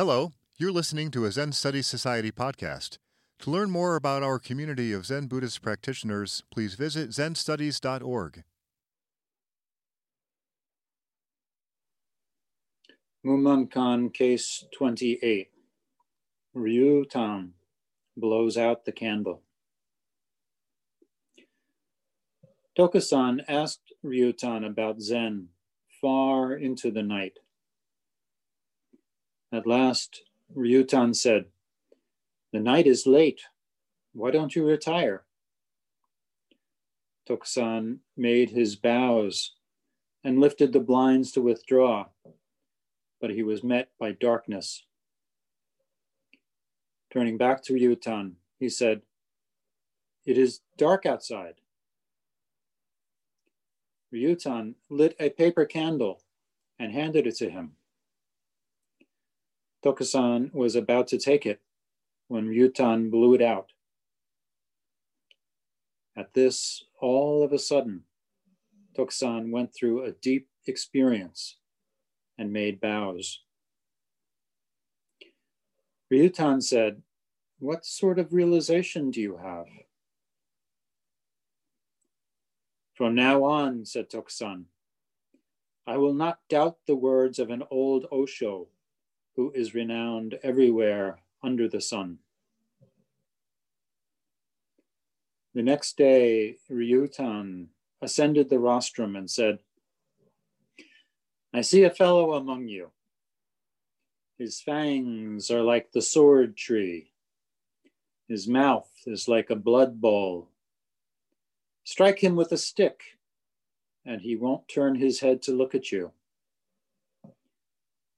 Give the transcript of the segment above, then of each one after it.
Hello, you're listening to a Zen Studies Society podcast. To learn more about our community of Zen Buddhist practitioners, please visit zenstudies.org. Mumonkan Case 28. Ryutan blows out the candle. Tokusan asked Ryutan about Zen far into the night. At last, Ryutan said, The night is late. Why don't you retire? Tokusan made his bows and lifted the blinds to withdraw, but he was met by darkness. Turning back to Ryutan, he said, It is dark outside. Ryutan lit a paper candle and handed it to him. Tokusan was about to take it when Ryutan blew it out. At this, all of a sudden, Tokusan went through a deep experience and made bows. Ryutan said, What sort of realization do you have? From now on, said Tokusan, I will not doubt the words of an old Osho who is renowned everywhere under the sun. The next day, Ryutan ascended the rostrum and said, I see a fellow among you. His fangs are like the sword tree. His mouth is like a blood bowl. Strike him with a stick, and he won't turn his head to look at you.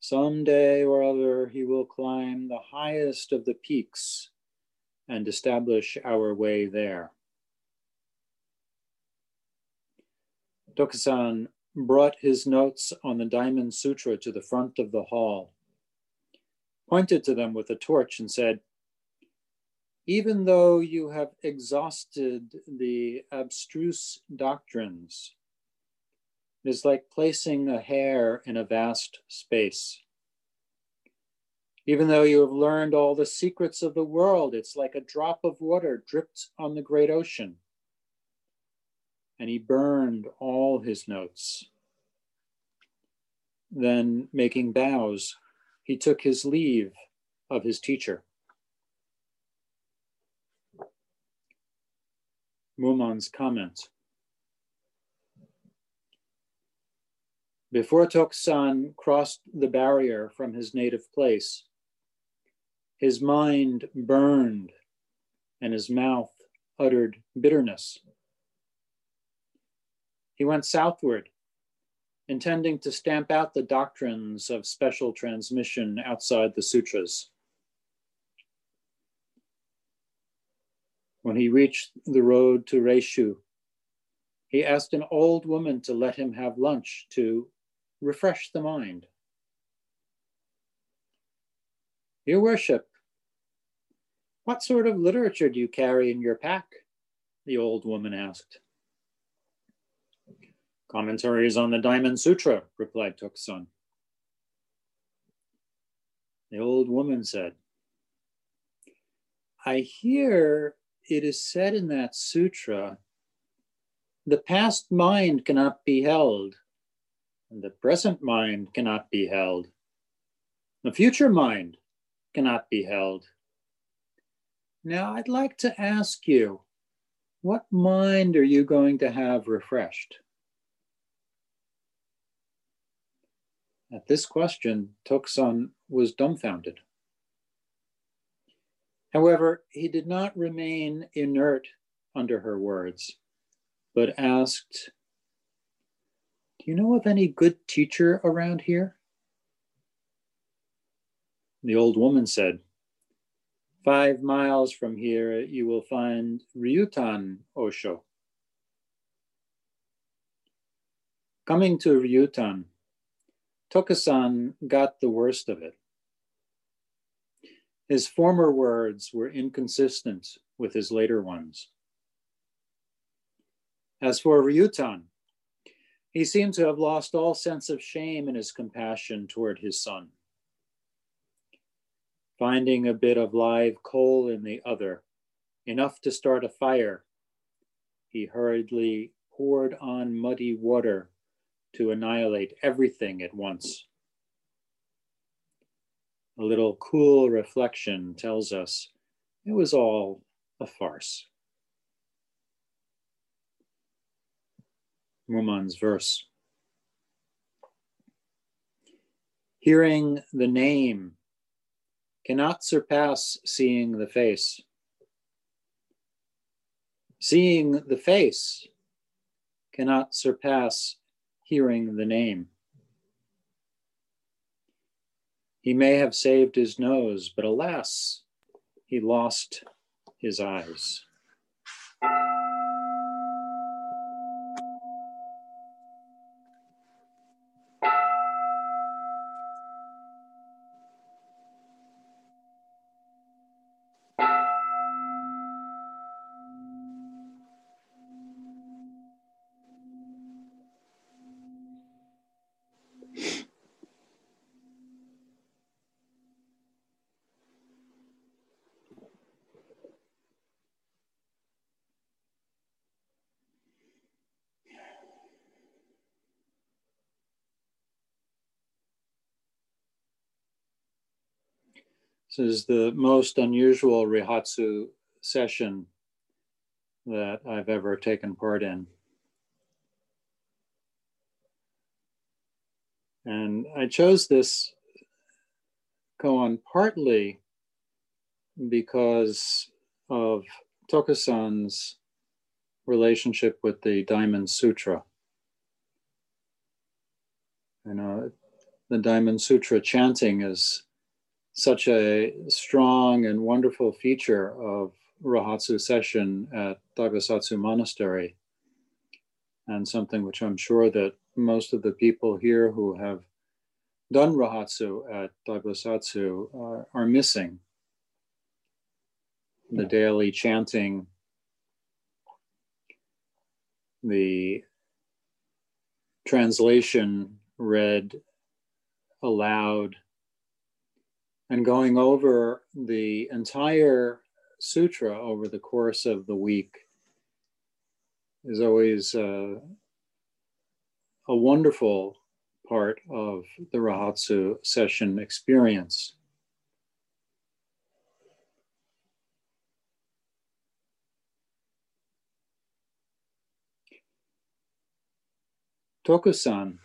Someday or other, he will climb the highest of the peaks and establish our way there. Tokusan brought his notes on the Diamond Sutra to the front of the hall, pointed to them with a torch, and said, Even though you have exhausted the abstruse doctrines it is like placing a hair in a vast space. Even though you have learned all the secrets of the world, it's like a drop of water dripped on the great ocean. And he burned all his notes. Then, making bows, he took his leave of his teacher. Mumon's comment. Before Tokusan crossed the barrier from his native place, his mind burned and his mouth uttered bitterness. He went southward, intending to stamp out the doctrines of special transmission outside the sutras. When he reached the road to Reishu, he asked an old woman to let him have lunch to refresh the mind. Your worship, what sort of literature do you carry in your pack? The old woman asked. Commentaries on the Diamond Sutra, replied Tokusan. The old woman said, I hear it is said in that sutra, the past mind cannot be held, the present mind cannot be held. The future mind cannot be held. Now, I'd like to ask you, what mind are you going to have refreshed? At this question, Tokusan was dumbfounded. However, he did not remain inert under her words, but asked, do you know of any good teacher around here? The old woman said, Five miles from here, you will find Ryutan Osho. Coming to Ryutan, Tokusan got the worst of it. His former words were inconsistent with his later ones. As for Ryutan, he seemed to have lost all sense of shame in his compassion toward his son. finding a bit of live coal in the other, enough to start a fire. He hurriedly poured on muddy water to annihilate everything at once. A little cool reflection tells us it was all a farce. Mumon's verse. Hearing the name cannot surpass seeing the face. Seeing the face cannot surpass hearing the name. He may have saved his nose, but alas, he lost his eyes. This is the most unusual Rohatsu session that I've ever taken part in. And I chose this koan partly because of Tokusan's relationship with the Diamond Sutra. You know, the Diamond Sutra chanting is such a strong and wonderful feature of Rohatsu session at Daibosatsu Monastery, and something which I'm sure that most of the people here who have done Rohatsu at Daibosatsu are, uh, are missing. The daily chanting, the translation read aloud and going over the entire sutra over the course of the week is always uh, a wonderful part of the Rohatsu session experience. Tokusan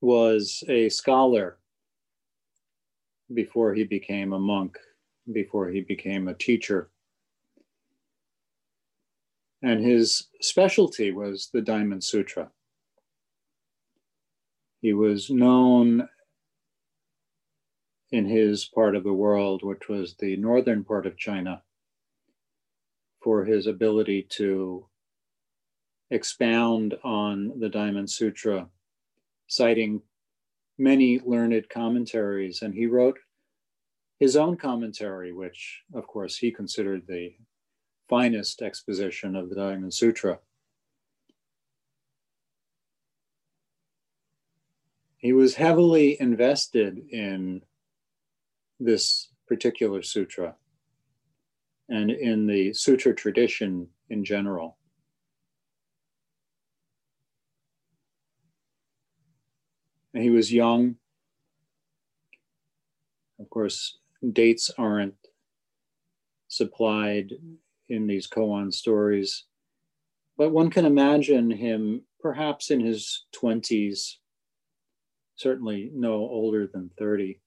was a scholar before he became a monk, before he became a teacher. And his specialty was the Diamond Sutra. He was known in his part of the world, which was the northern part of China, for his ability to expound on the Diamond Sutra, citing many learned commentaries, and he wrote his own commentary, which, of course, he considered the finest exposition of the Diamond Sutra. He was heavily invested in this particular sutra and in the sutra tradition in general. And he was young. Of course, dates aren't supplied in these koan stories, but one can imagine him perhaps in his 20s, certainly no older than 30.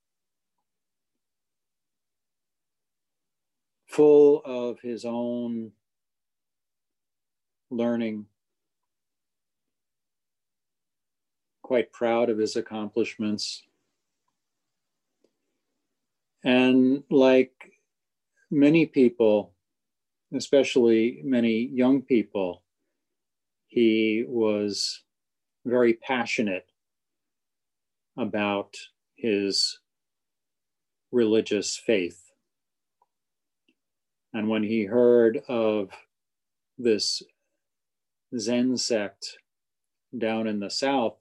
Full of his own learning quite proud of his accomplishments. And like many people, especially many young people, he was very passionate about his religious faith. And when he heard of this Zen sect down in the South,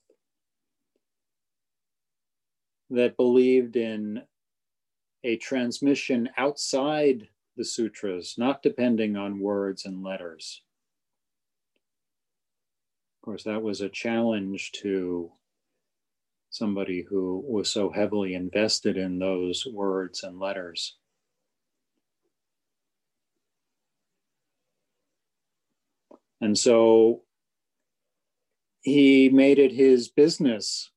that believed in a transmission outside the sutras, not depending on words and letters. Of course, that was a challenge to somebody who was so heavily invested in those words and letters. And so he made it his business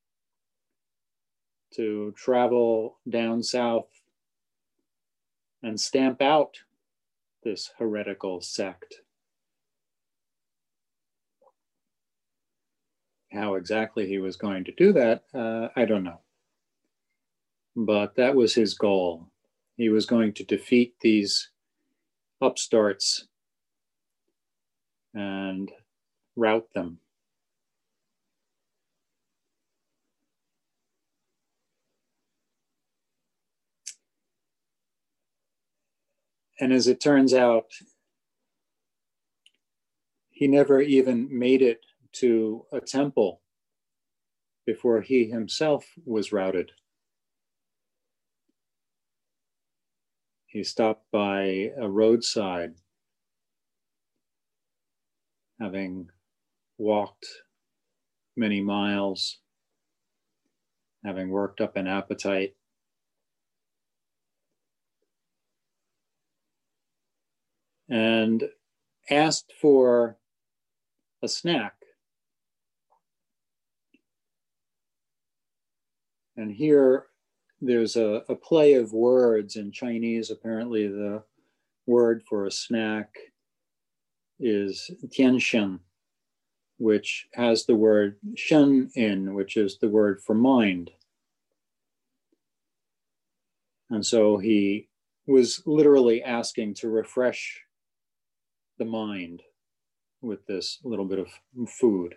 to travel down south and stamp out this heretical sect. How exactly he was going to do that, uh, I don't know. But that was his goal. He was going to defeat these upstarts and rout them. And as it turns out, he never even made it to a temple before he himself was routed. He stopped by a roadside, having walked many miles, having worked up an appetite. And asked for a snack. And here there's a, a, play of words in Chinese. Apparently, the word for a snack is tianshen, which has the word shen in, which is the word for mind. And so he was literally asking to refresh the mind with this little bit of food.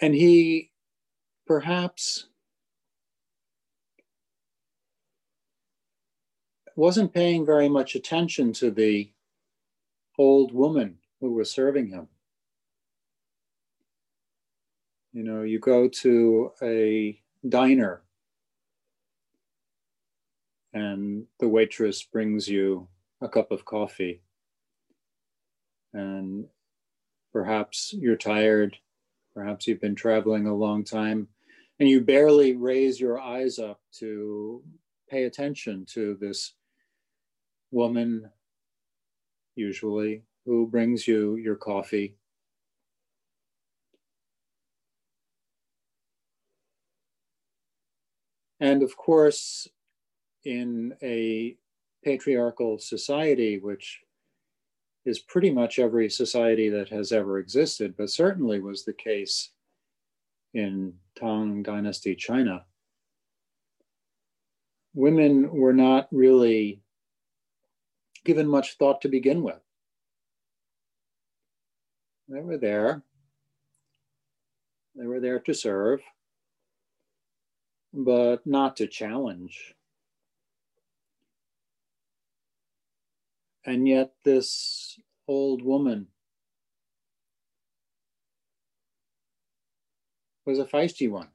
And he perhaps wasn't paying very much attention to the old woman who was serving him. You know, you go to a diner and the waitress brings you a cup of coffee. And perhaps you're tired, perhaps you've been traveling a long time, and you barely raise your eyes up to pay attention to this woman, usually, who brings you your coffee And of course, in a patriarchal society, which is pretty much every society that has ever existed, but certainly was the case in Tang Dynasty China, women were not really given much thought to begin with. They were there. They were there to serve but not to challenge. And yet, this old woman was a feisty one.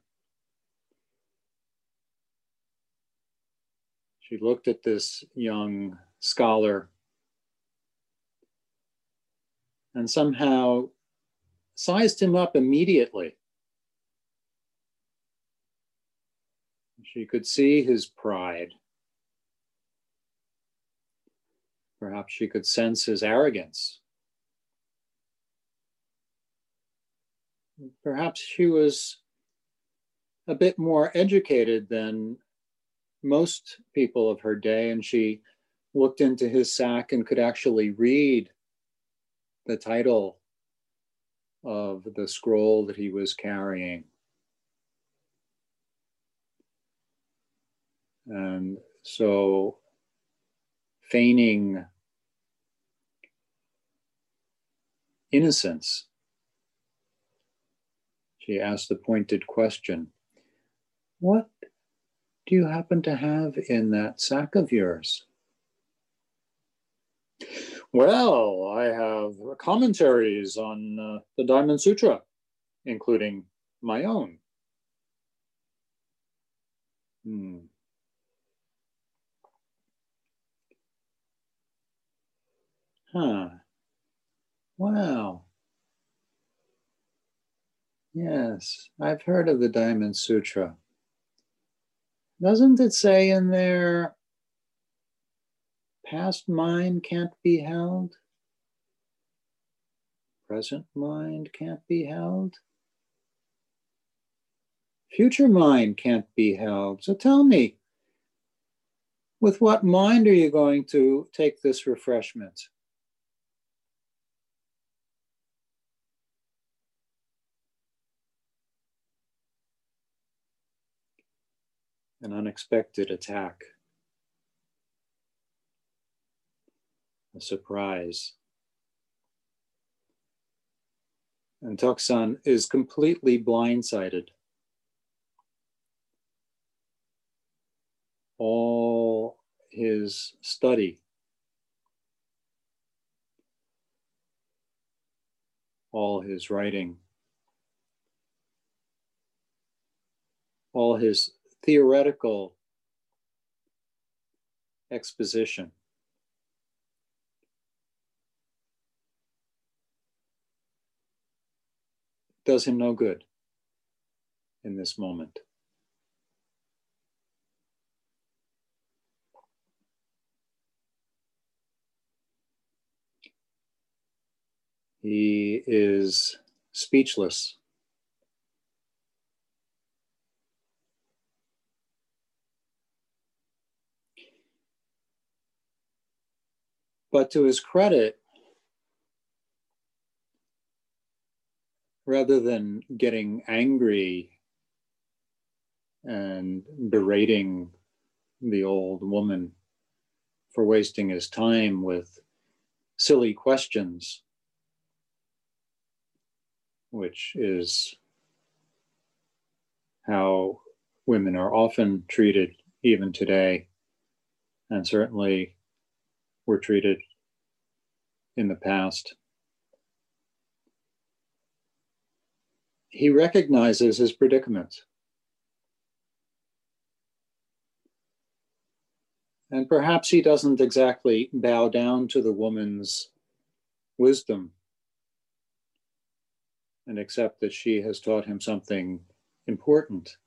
She looked at this young scholar and somehow sized him up immediately She could see his pride. Perhaps she could sense his arrogance. Perhaps she was a bit more educated than most people of her day, and she looked into his sack and could actually read the title of the scroll that he was carrying. And so feigning innocence, she asked the pointed question What do you happen to have in that sack of yours? Well, I have commentaries on uh, the Diamond Sutra, including my own. Hmm. Huh. Wow. Yes, I've heard of the Diamond Sutra. Doesn't it say in there, past mind can't be held? Present mind can't be held? Future mind can't be held. So tell me, with what mind are you going to take this refreshment? An unexpected attack, a surprise. And Toksan is completely blindsided. all his study, all his writing, all his theoretical exposition. Does him no good in this moment. He is speechless. But to his credit, rather than getting angry and berating the old woman for wasting his time with silly questions, which is how women are often treated even today, and certainly were treated in the past. He recognizes his predicament. And perhaps he doesn't exactly bow down to the woman's wisdom and accept that she has taught him something important.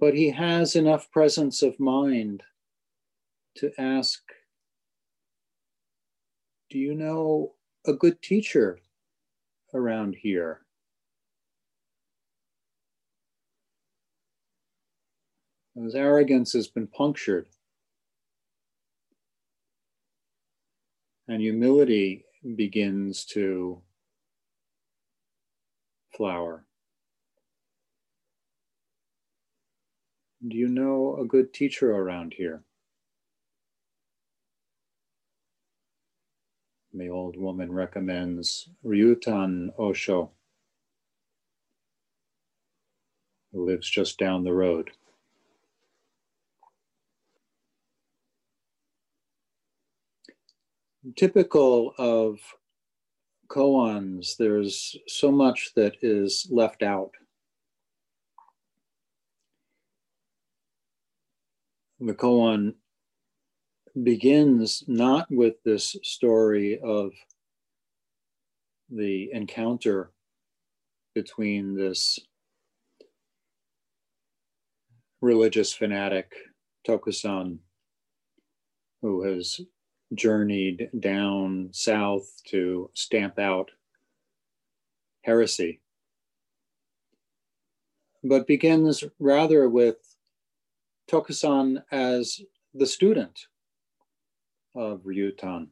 But he has enough presence of mind to ask Do you know a good teacher around here? His arrogance has been punctured. And humility begins to flower. Do you know a good teacher around here? The old woman recommends Ryutan Osho, who lives just down the road. Typical of koans, there's so much that is left out. The koan begins not with this story of the encounter between this religious fanatic, Tokusan, who has journeyed down south to stamp out heresy, but begins rather with Tokusan as the student of Ryutan.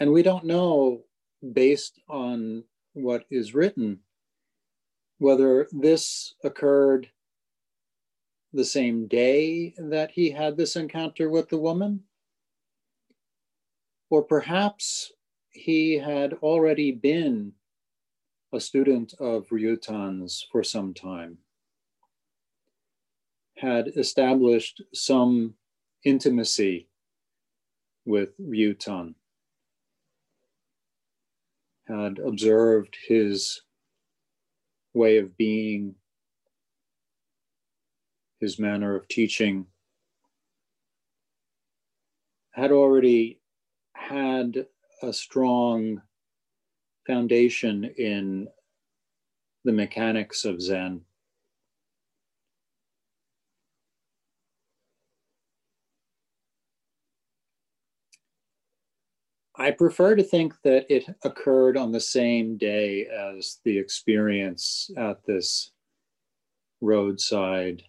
And we don't know, based on what is written, whether this occurred the same day that he had this encounter with the woman? Or perhaps he had already been a student of Ryutan's for some time. Had established some intimacy with Ryutan, had observed his way of being, his manner of teaching, had already had a strong foundation in the mechanics of Zen. I prefer to think that it occurred on the same day as the experience at this roadside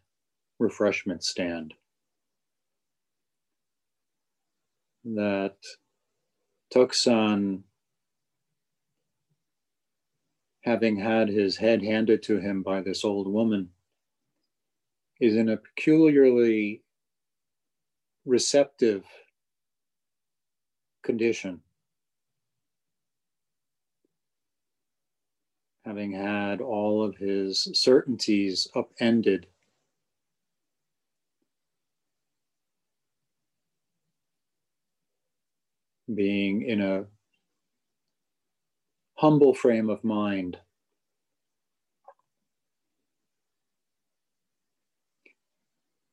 refreshment stand. That Toksan, having had his head handed to him by this old woman, is in a peculiarly receptive condition. Having had all of his certainties upended. Being in a humble frame of mind.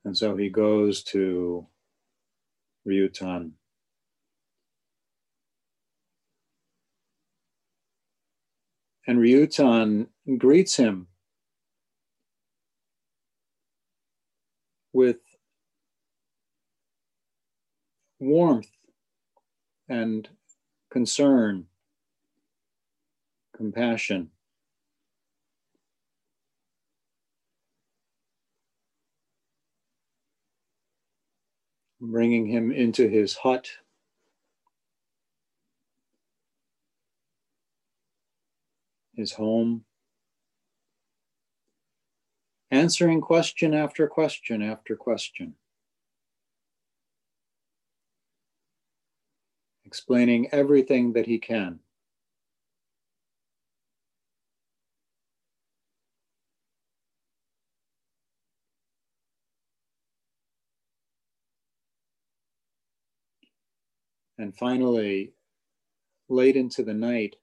And so he goes to Ryutan. And Ryutan greets him with warmth and concern, compassion. Bringing him into his hut his home, answering question after question after question, explaining everything that he can. And finally, late into the night,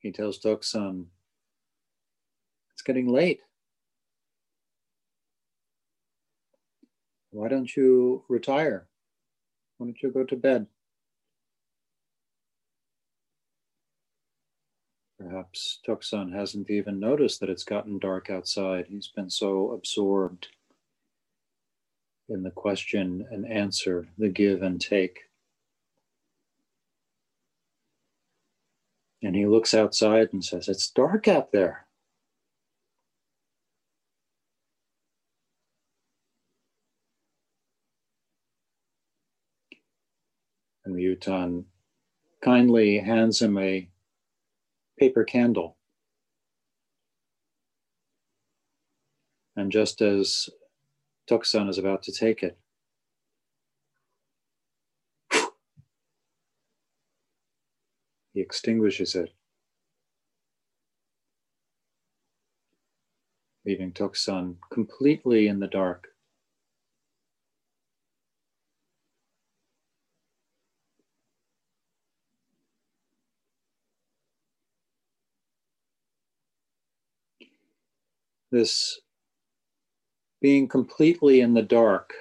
he tells Toksan, um, it's getting late. Why don't you retire? Why don't you go to bed? Perhaps Toksan hasn't even noticed that it's gotten dark outside. He's been so absorbed in the question and answer, the give and take. And he looks outside and says, It's dark out there. And Ryutan kindly hands him a paper candle. And just as Toksan is about to take it, He extinguishes it, leaving Toksan completely in the dark. This being completely in the dark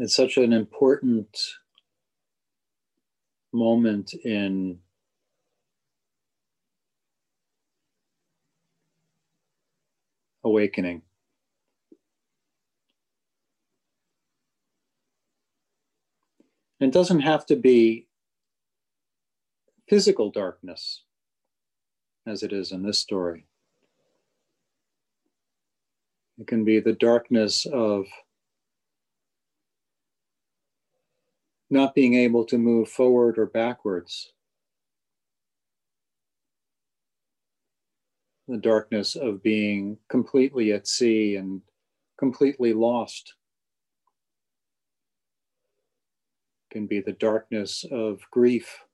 it's such an important moment in awakening. It doesn't have to be physical darkness as it is in this story. It can be the darkness of not being able to move forward or backwards. The darkness of being completely at sea and completely lost. can be the darkness of grief,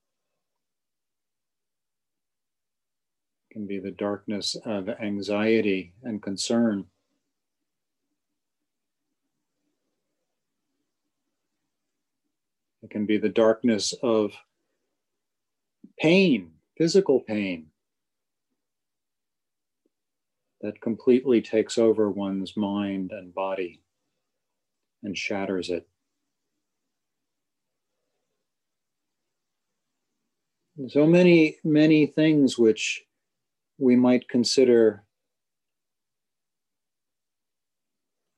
can be the darkness of anxiety and concern. It can be the darkness of pain, physical pain, that completely takes over one's mind and body and shatters it. So many, many things which we might consider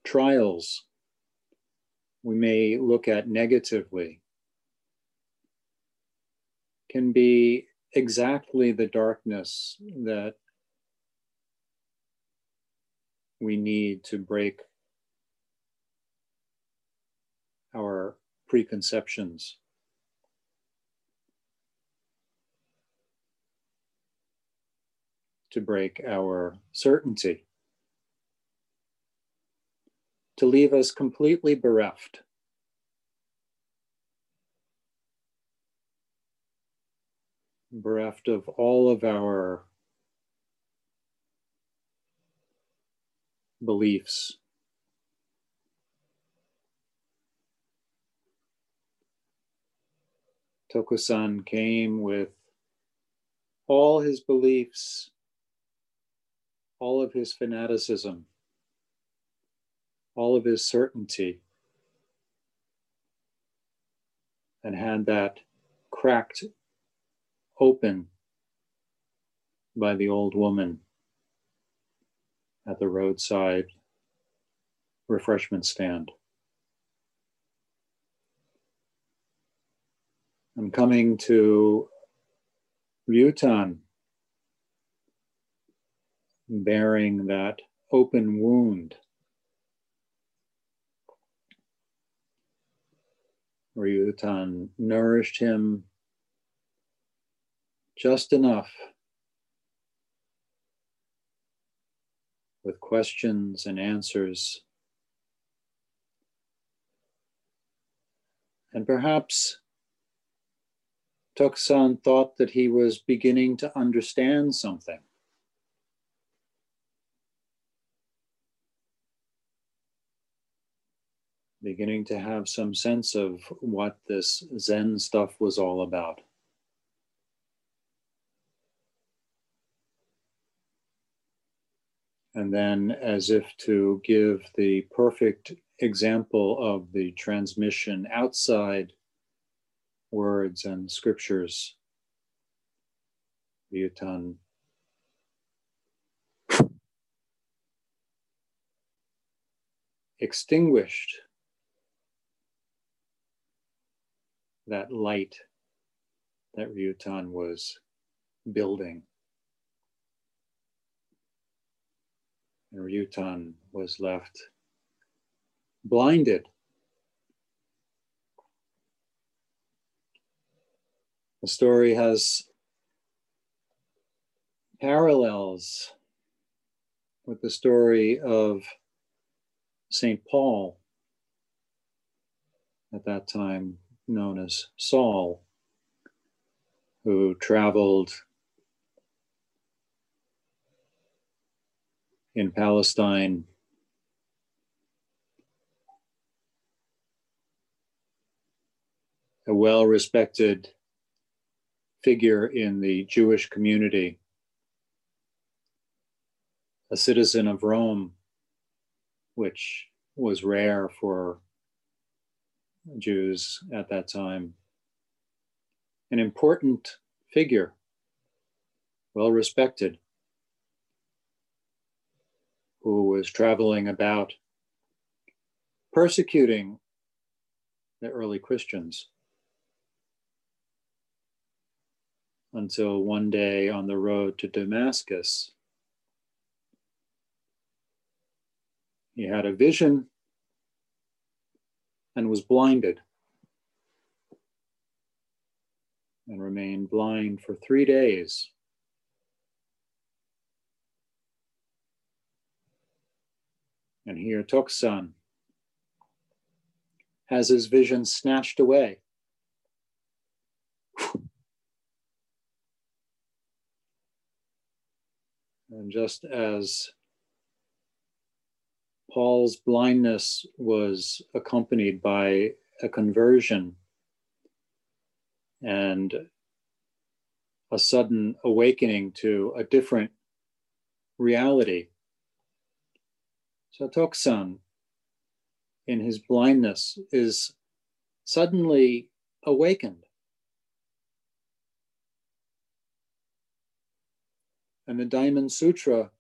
trials, we may look at negatively can be exactly the darkness that we need to break our preconceptions. To break our certainty, to leave us completely bereft bereft of all of our beliefs. Tokusan came with all his beliefs, all of his fanaticism, all of his certainty, and had that cracked open by the old woman at the roadside refreshment stand. I'm coming to Ryutan, bearing that open wound. Ryutan nourished him just enough with questions and answers. And perhaps Tokusan thought that he was beginning to understand something. Beginning to have some sense of what this Zen stuff was all about. And then, as if to give the perfect example of the transmission outside words and scriptures, Ryutan extinguished. That light that Ryutan was building. And Ryutan was left blinded. The story has parallels with the story of St. Paul, at that time known as Saul, who traveled in Palestine. A well respected figure in the Jewish community, a citizen of Rome, which was rare for Jews at that time. An important figure, well respected who was traveling about persecuting the early Christians until one day on the road to Damascus, he had a vision and was blinded and remained blind for three days. and here Toksan has his vision snatched away. And just as Paul's blindness was accompanied by a conversion and a sudden awakening to a different reality so Tokusan, in his blindness, is suddenly awakened. And the Diamond Sutra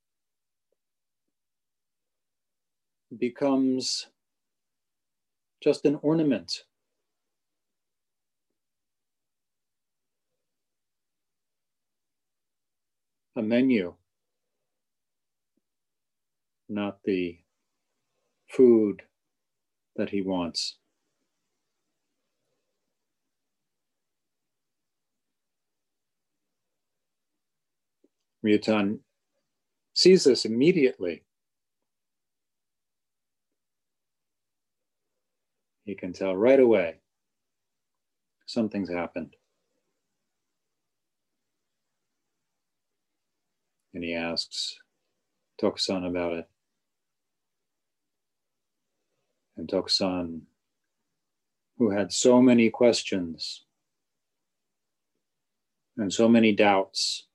becomes just an ornament. A menu, not the food that he wants. Ryutan sees this immediately. He can tell right away something's happened. And he asks Tokusan about it. And Tokusan, who had so many questions and so many doubts,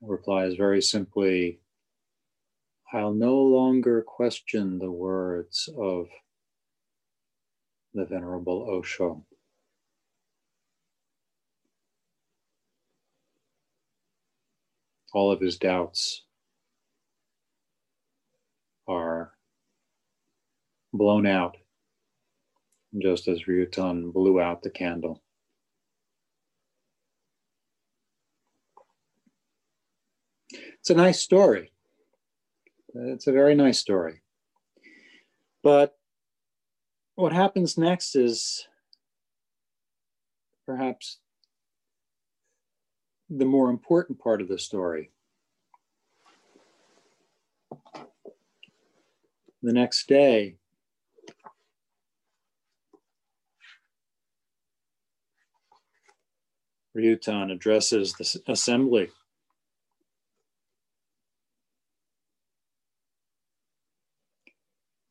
replies very simply I'll no longer question the words of the Venerable Osho. All of his doubts are blown out, just as Ryutan blew out the candle. It's a nice story. It's a very nice story. But what happens next is perhaps the more important part of the story. The next day, Ryutan addresses the assembly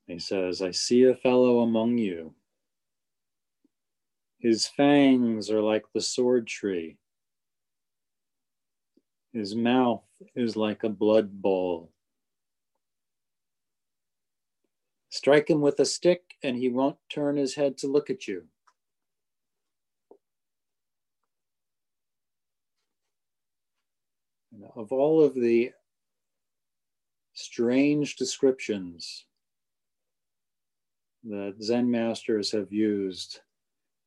He says, I see a fellow among you. His fangs are like the sword tree. His mouth is like a blood bowl. Strike him with a stick, and he won't turn his head to look at you. Of all of the strange descriptions that Zen masters have used,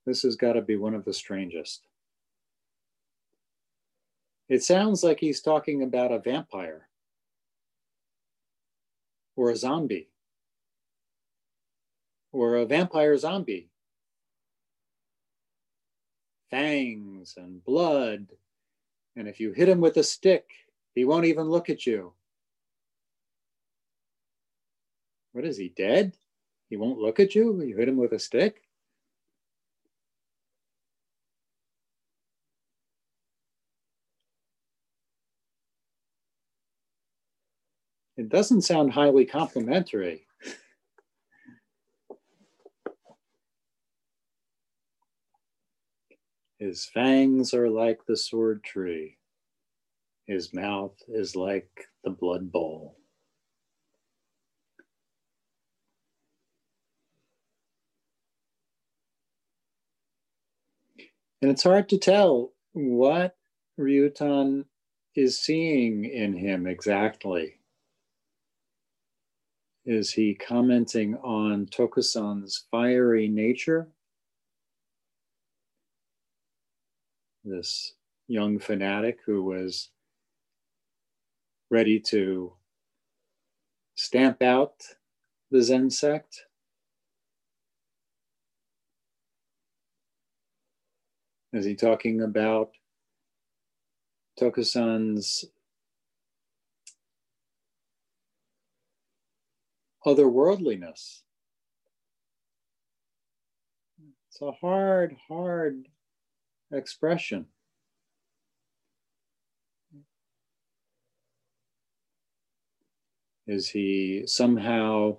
this has got to be one of the strangest. It sounds like he's talking about a vampire or a zombie or a vampire zombie. Fangs and blood. And if you hit him with a stick, he won't even look at you. What is he, dead? He won't look at you? You hit him with a stick? It doesn't sound highly complimentary. His fangs are like the sword tree. His mouth is like the blood bowl. And it's hard to tell what Ryutan is seeing in him exactly. Is he commenting on Tokusan's fiery nature? This young fanatic who was ready to stamp out the Zen sect? Is he talking about Tokusan's otherworldliness? It's a hard, hard expression. Is he somehow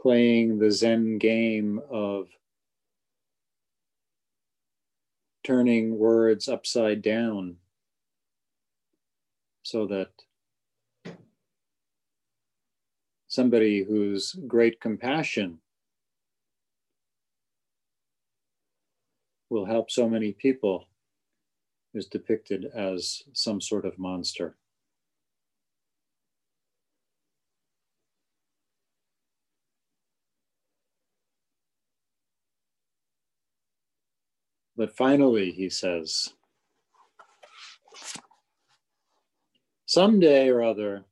playing the Zen game of turning words upside down so that somebody whose great compassion will help so many people is depicted as some sort of monster. But finally, he says, someday or other,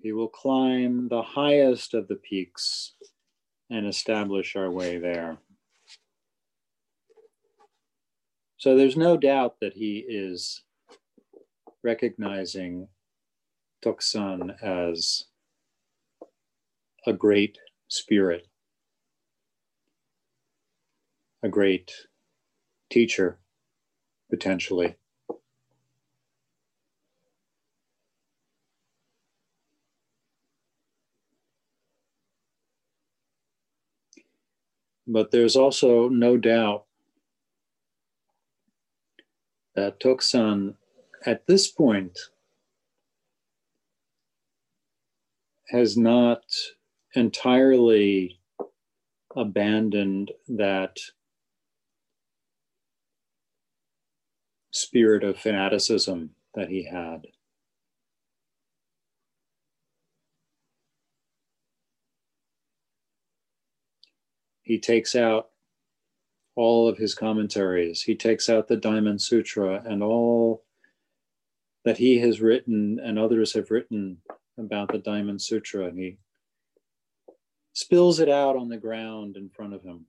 he will climb the highest of the peaks and establish our way there. So there's no doubt that he is recognizing Tokusan as a great spirit, a great teacher, potentially. But there's also no doubt Uh, that Tokusan, at this point, has not entirely abandoned that spirit of fanaticism that he had. He takes out all of his commentaries. He takes out the Diamond Sutra and all that he has written and others have written about the Diamond Sutra, and he spills it out on the ground in front of him.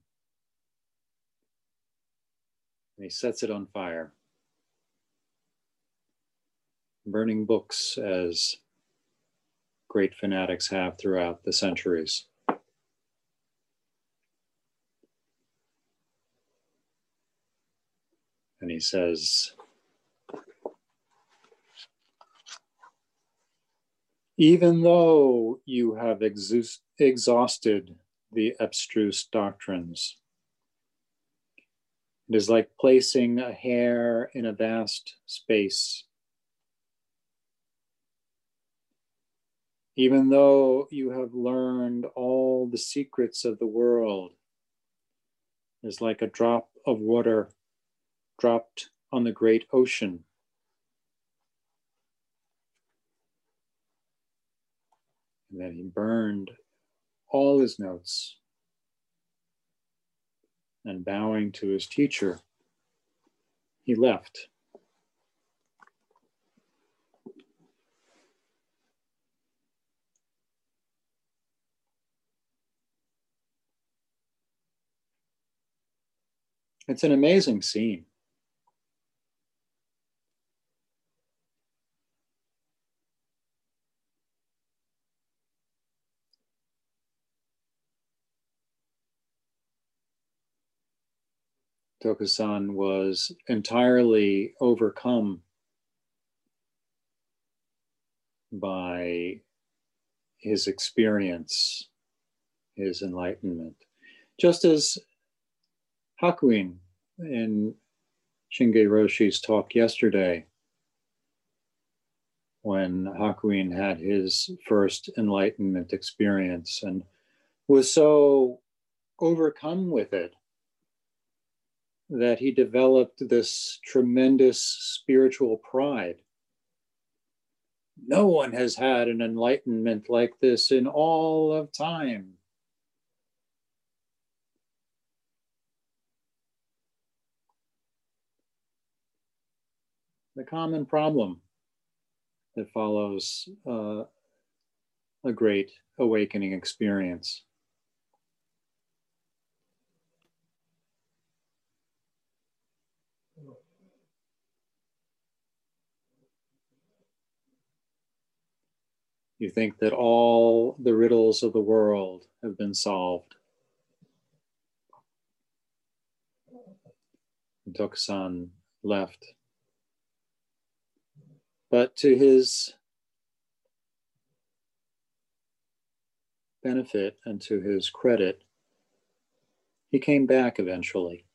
And he sets it on fire burning books as great fanatics have throughout the centuries. And he says, even though you have exhausted the abstruse doctrines, it is like placing a hair in a vast space. Even though you have learned all the secrets of the world, is like a drop of water dropped on the great ocean. And then he burned all his notes and bowing to his teacher, he left. It's an amazing scene. Tokusan was entirely overcome by his experience, his enlightenment. Just as Hakuin in Shinge Roshi's talk yesterday, when Hakuin had his first enlightenment experience and was so overcome with it that he developed this tremendous spiritual pride. No one has had an enlightenment like this in all of time. the common problem that follows uh, a great awakening experience. You think that all the riddles of the world have been solved. Tokusan left but to his benefit and to his credit, he came back eventually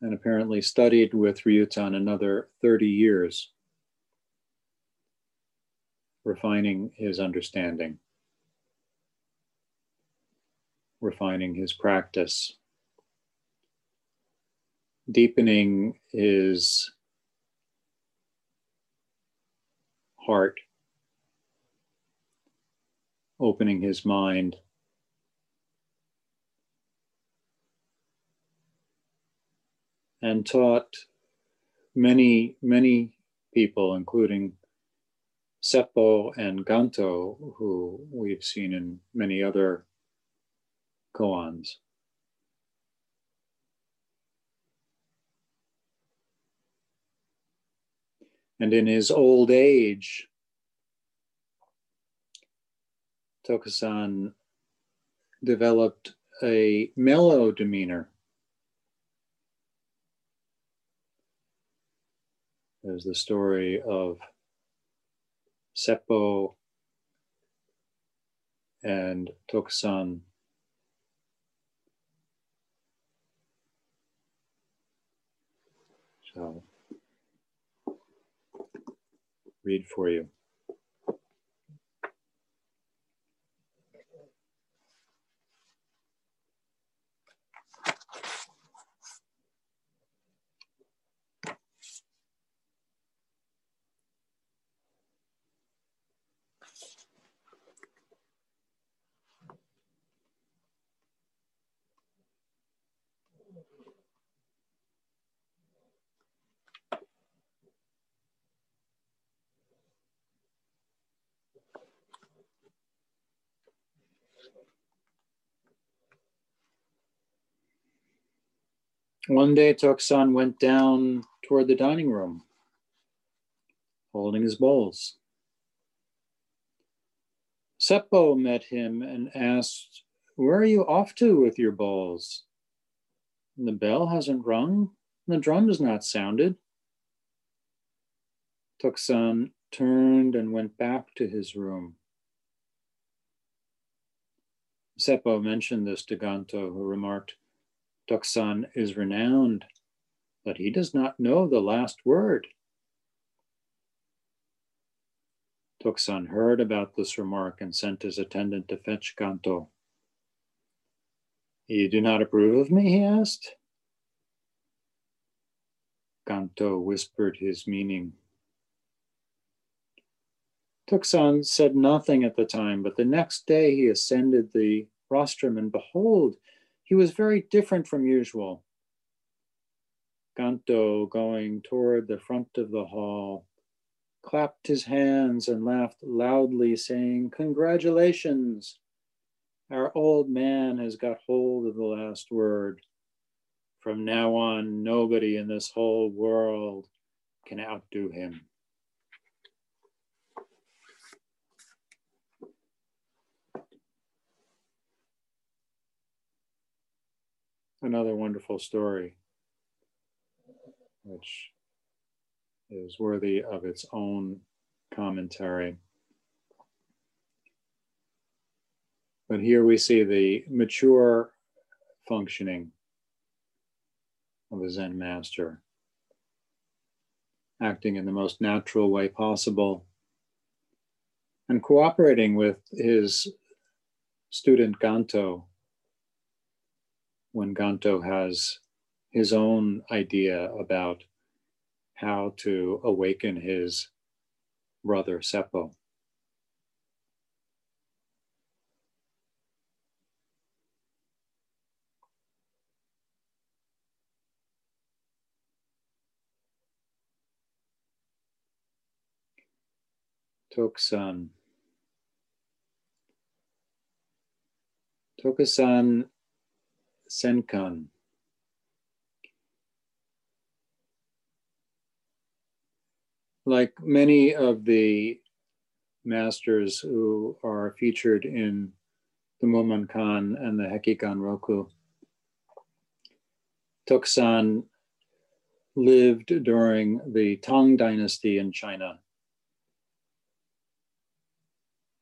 and apparently studied with Ryutan another 30 years, refining his understanding, refining his practice, deepening his heart, opening his mind and taught many, many people, including Seppo and Ganto, who we've seen in many other koans. And in his old age, Tokusan developed a mellow demeanor There's the story of Seppo and Tokusan. So, read for you. One day, Tokusan went down toward the dining room, holding his bowls. Seppo met him and asked, Where are you off to with your bowls? The bell hasn't rung, and the drum has not sounded. Tokusan turned and went back to his room. Seppo mentioned this to Ganto, who remarked, Tokusan is renowned, but he does not know the last word. Tokusan heard about this remark and sent his attendant to fetch Ganto. You do not approve of me? he asked. Ganto whispered his meaning. Tokusan said nothing at the time, but the next day he ascended the rostrum, and behold, he was very different from usual. Ganto, going toward the front of the hall, clapped his hands and laughed loudly, saying, Congratulations! Our old man has got hold of the last word. From now on, nobody in this whole world can outdo him. Another wonderful story, which is worthy of its own commentary. But here we see the mature functioning of a Zen master, acting in the most natural way possible and cooperating with his student Ganto when Ganto has his own idea about how to awaken his brother Seppo. Tokusan. Tokusan Senkan. Like many of the masters who are featured in the Mumonkan and the Hekigan Roku, Tokusan lived during the Tang Dynasty in China.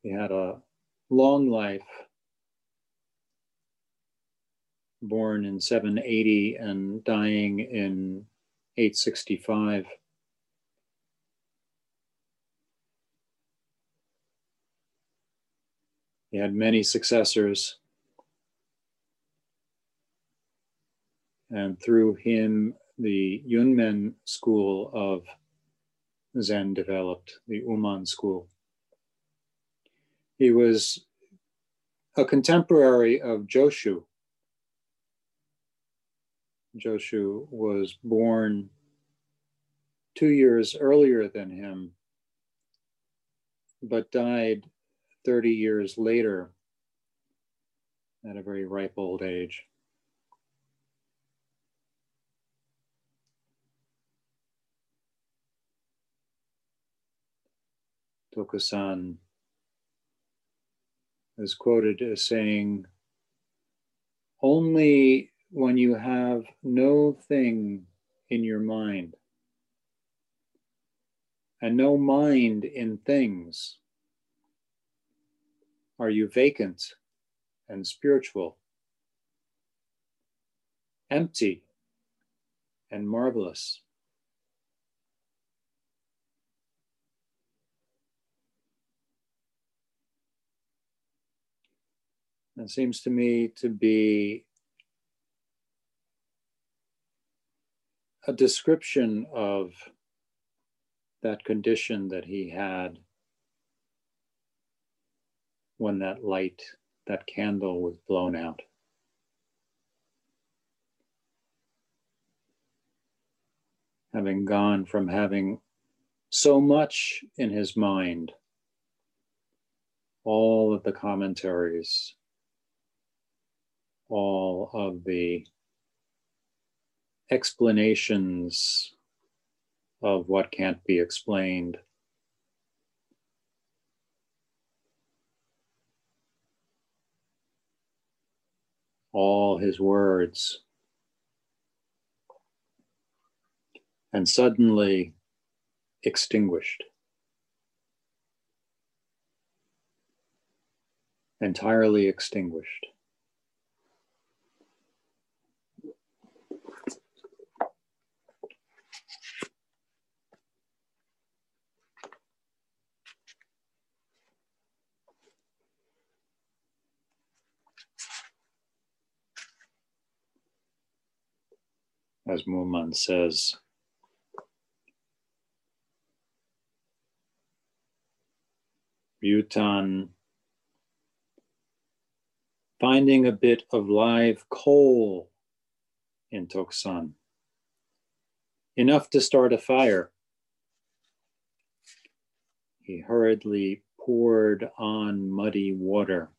He had a long life, born in 780 and dying in 865. He had many successors. And through him, the Yunmen school of Zen developed, the Ummon school. He was a contemporary of Joshu. Joshu was born two years earlier than him, but died 30 years later at a very ripe old age. Tokusan is quoted as saying, Only when you have no thing in your mind and no mind in things are you vacant and spiritual, empty and marvelous? It seems to me to be a description of that condition that he had when that light, that candle was blown out. Having gone from having so much in his mind, all of the commentaries, all of the explanations of what can't be explained all his words. And suddenly extinguished. Entirely extinguished. As Mumon says. Ryutan, finding a bit of live coal in Tokusan, enough to start a fire. He hurriedly poured on muddy water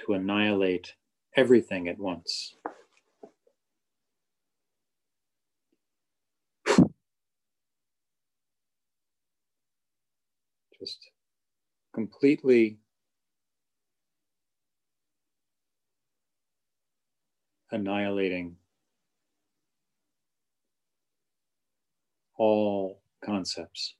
to annihilate everything at once. Just completely annihilating all concepts.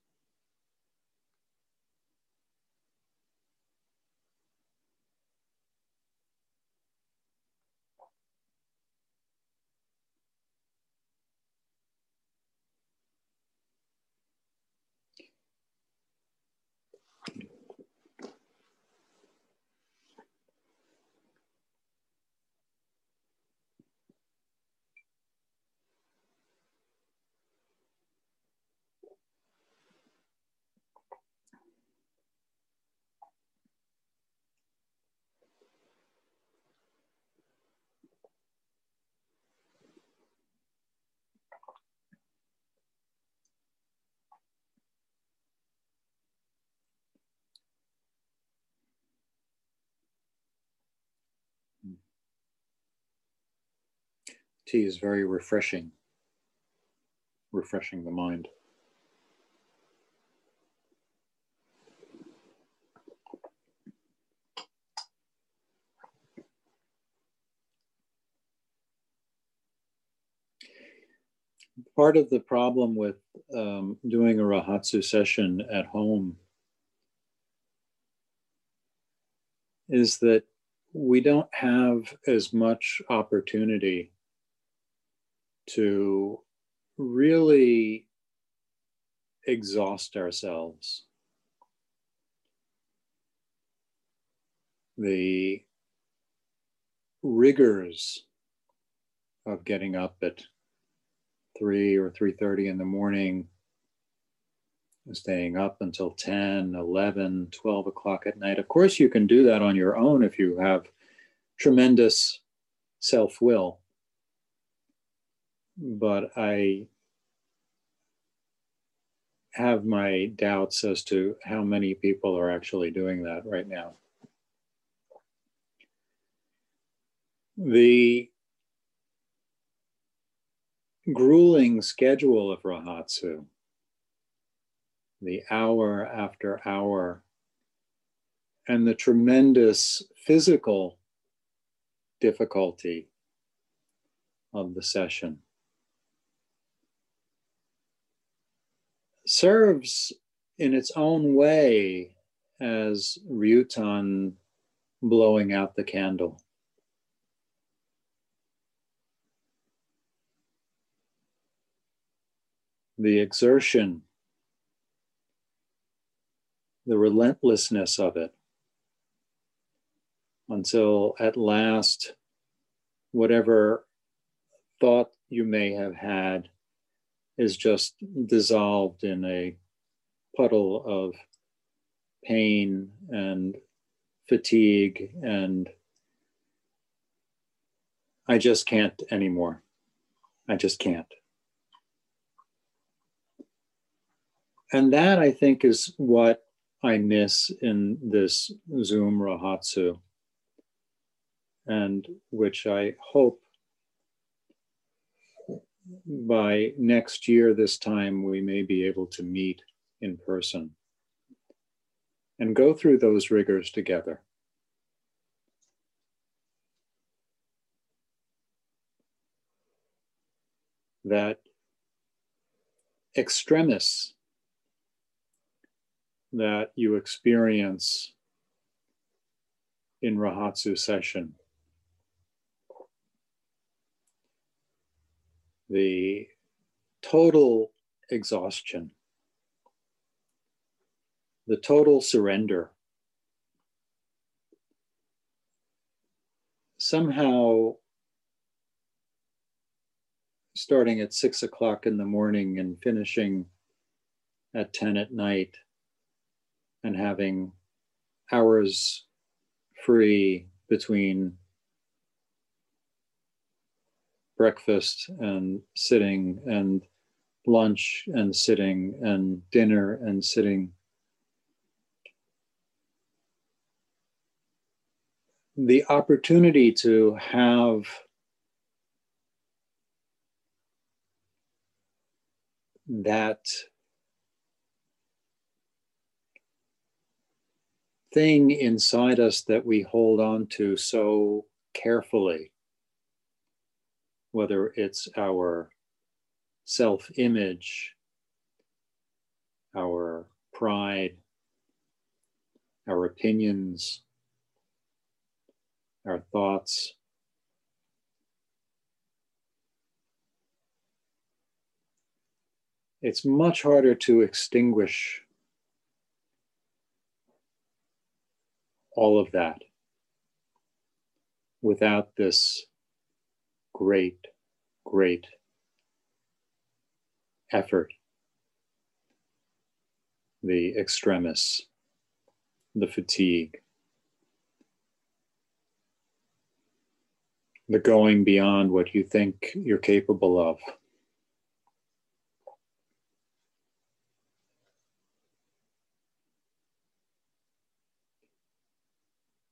Tea is very refreshing, refreshing the mind. Part of the problem with um, doing a Rohatsu session at home is that we don't have as much opportunity to really exhaust ourselves. The rigors of getting up at 3 or 3.30 in the morning staying up until 10 11 12 o'clock at night of course you can do that on your own if you have tremendous self-will but i have my doubts as to how many people are actually doing that right now. The grueling schedule of Rohatsu, the hour after hour, and the tremendous physical difficulty of the session serves in its own way as Ryutan blowing out the candle. the exertion, the relentlessness of it, until at last, whatever thought you may have had is just dissolved in a puddle of pain and fatigue and I just can't anymore. I just can't. and that I think is what I miss in this Zoom Rohatsu, and which I hope by next year, this time, we may be able to meet in person and go through those rigors together. That extremis that you experience in Rohatsu session. The total exhaustion, the total surrender. Somehow, starting at six o'clock in the morning and finishing at 10 at night and having hours free between breakfast and sitting and lunch and sitting and dinner and sitting. The opportunity to have that thing inside us that we hold on to so carefully, whether it's our self image, our pride, our opinions, our thoughts. It's much harder to extinguish all of that without this great, great effort, the extremis, the fatigue, the going beyond what you think you're capable of.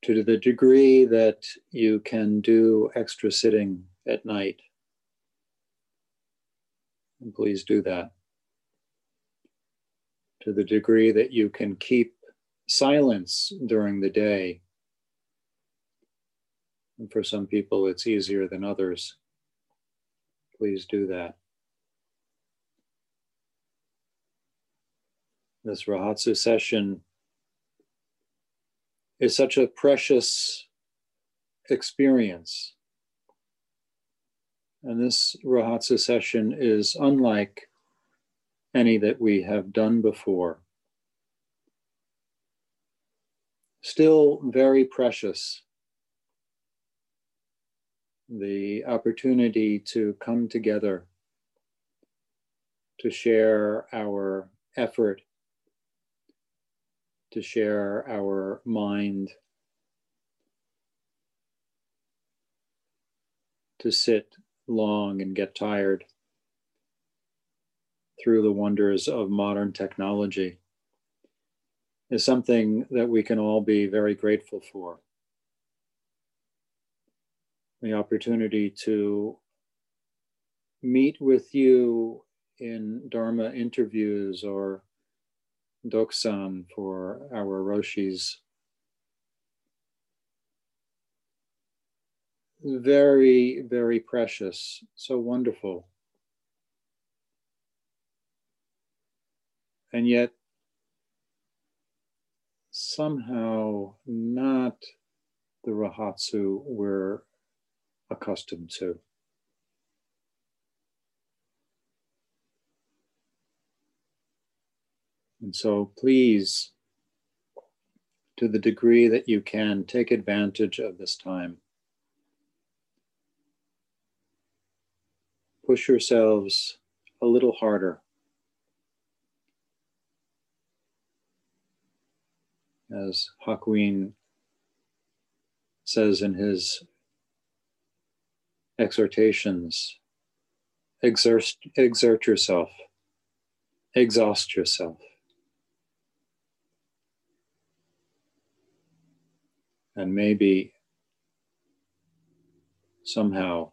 to the degree that you can do extra sitting at night. And please do that. To the degree that you can keep silence during the day. And for some people, it's easier than others. Please do that. This Rohatsu session is such a precious experience. And this Rohatsu session is unlike any that we have done before. Still very precious. The opportunity to come together to share our effort, to share our mind, to sit long and get tired through the wonders of modern technology is something that we can all be very grateful for. The opportunity to meet with you in Dharma interviews or Dokusan for our Roshis. Very, very precious, so wonderful. And yet, somehow not the Rohatsu we're accustomed to. And so please, to the degree that you can, take advantage of this time. Push yourselves a little harder. As Hakuin says in his exhortations, exert, exert yourself, exhaust yourself. and maybe somehow